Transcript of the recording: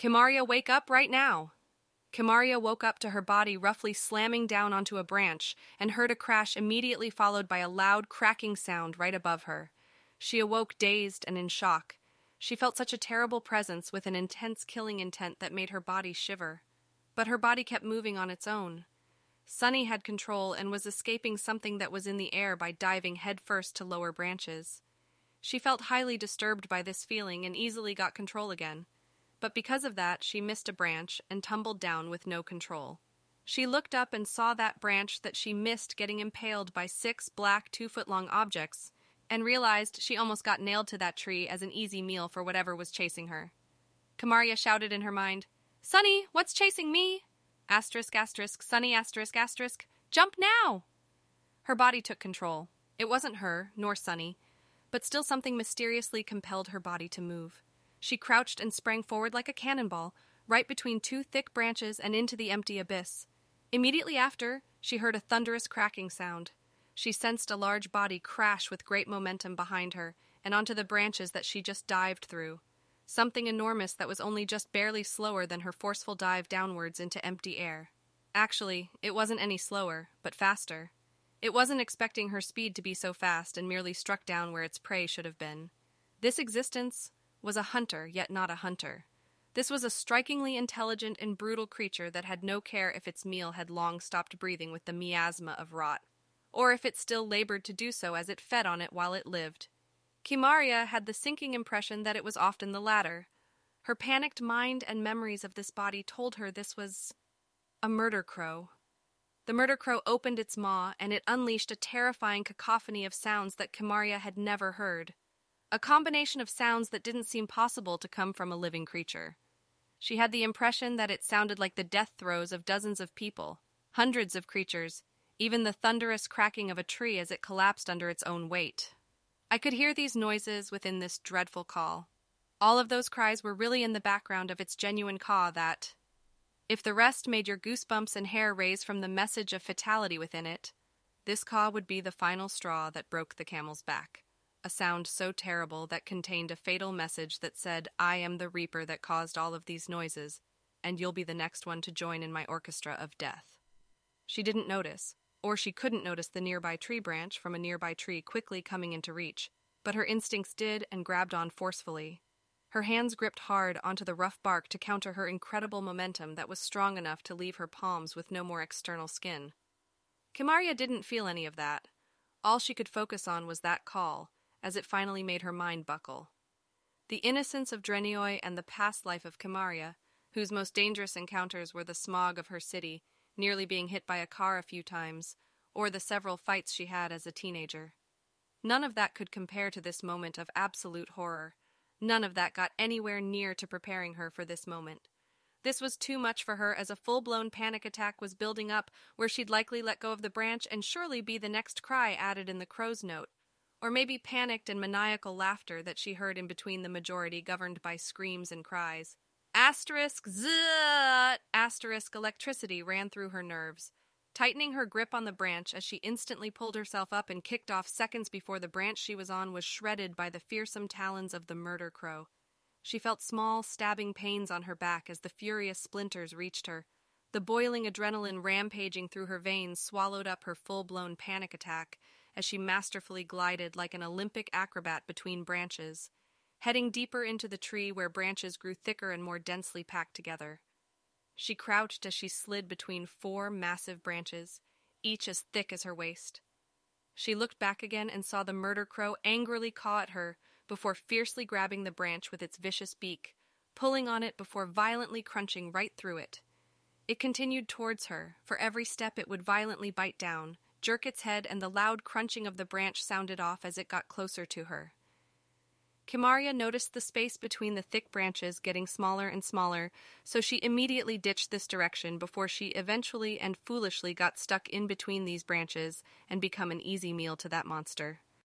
Kimaria, wake up right now! Kimaria woke up to her body roughly slamming down onto a branch and heard a crash immediately followed by a loud cracking sound right above her. She awoke dazed and in shock. She felt such a terrible presence with an intense killing intent that made her body shiver. But her body kept moving on its own. Sunny had control and was escaping something that was in the air by diving headfirst to lower branches. She felt highly disturbed by this feeling and easily got control again. But because of that, she missed a branch and tumbled down with no control. She looked up and saw that branch that she missed getting impaled by six black two foot long objects and realized she almost got nailed to that tree as an easy meal for whatever was chasing her. Kimaria shouted in her mind, Sunny, what's chasing me? Asterisk, asterisk, Sunny, asterisk, asterisk, jump now! Her body took control. It wasn't her, nor Sunny, but still something mysteriously compelled her body to move. She crouched and sprang forward like a cannonball, right between two thick branches and into the empty abyss. Immediately after, she heard a thunderous cracking sound. She sensed a large body crash with great momentum behind her and onto the branches that she just dived through. Something enormous that was only just barely slower than her forceful dive downwards into empty air. Actually, it wasn't any slower, but faster. It wasn't expecting her speed to be so fast and merely struck down where its prey should have been. This existence was a hunter, yet not a hunter. This was a strikingly intelligent and brutal creature that had no care if its meal had long stopped breathing with the miasma of rot or if it still labored to do so as it fed on it while it lived. Kimaria had the sinking impression that it was often the latter. Her panicked mind and memories of this body told her this was a murder crow. The murder crow opened its maw and it unleashed a terrifying cacophony of sounds that Kimaria had never heard. A combination of sounds that didn't seem possible to come from a living creature. She had the impression that it sounded like the death throes of dozens of people, hundreds of creatures, even the thunderous cracking of a tree as it collapsed under its own weight. I could hear these noises within this dreadful call. All of those cries were really in the background of its genuine caw that, if the rest made your goosebumps and hair raise from the message of fatality within it, this caw would be the final straw that broke the camel's back. A sound so terrible that contained a fatal message that said, I am the reaper that caused all of these noises, and you'll be the next one to join in my orchestra of death. She didn't notice, or she couldn't notice the nearby tree branch from a nearby tree quickly coming into reach, but her instincts did and grabbed on forcefully. Her hands gripped hard onto the rough bark to counter her incredible momentum that was strong enough to leave her palms with no more external skin. Kimaria didn't feel any of that. All she could focus on was that call, as it finally made her mind buckle. The innocence of Drenioi and the past life of Kimaria, whose most dangerous encounters were the smog of her city nearly being hit by a car a few times, or the several fights she had as a teenager. None of that could compare to this moment of absolute horror. None of that got anywhere near to preparing her for this moment. This was too much for her as a full blown panic attack was building up where she'd likely let go of the branch and surely be the next cry added in the crow's note. Or maybe panicked and maniacal laughter that she heard in between the majority governed by screams and cries. Asterisk zzz, asterisk electricity ran through her nerves, tightening her grip on the branch as she instantly pulled herself up and kicked off seconds before the branch she was on was shredded by the fearsome talons of the murder crow. She felt small, stabbing pains on her back as the furious splinters reached her. The boiling adrenaline rampaging through her veins swallowed up her full blown panic attack as she masterfully glided like an Olympic acrobat between branches heading deeper into the tree where branches grew thicker and more densely packed together. She crouched as she slid between four massive branches, each as thick as her waist. She looked back again and saw the murder crow angrily caw at her before fiercely grabbing the branch with its vicious beak, pulling on it before violently crunching right through it. It continued towards her. For every step, it would violently bite down, jerk its head, and the loud crunching of the branch sounded off as it got closer to her. Kimaria noticed the space between the thick branches getting smaller and smaller, so she immediately ditched this direction before she eventually and foolishly got stuck in between these branches and become an easy meal to that monster.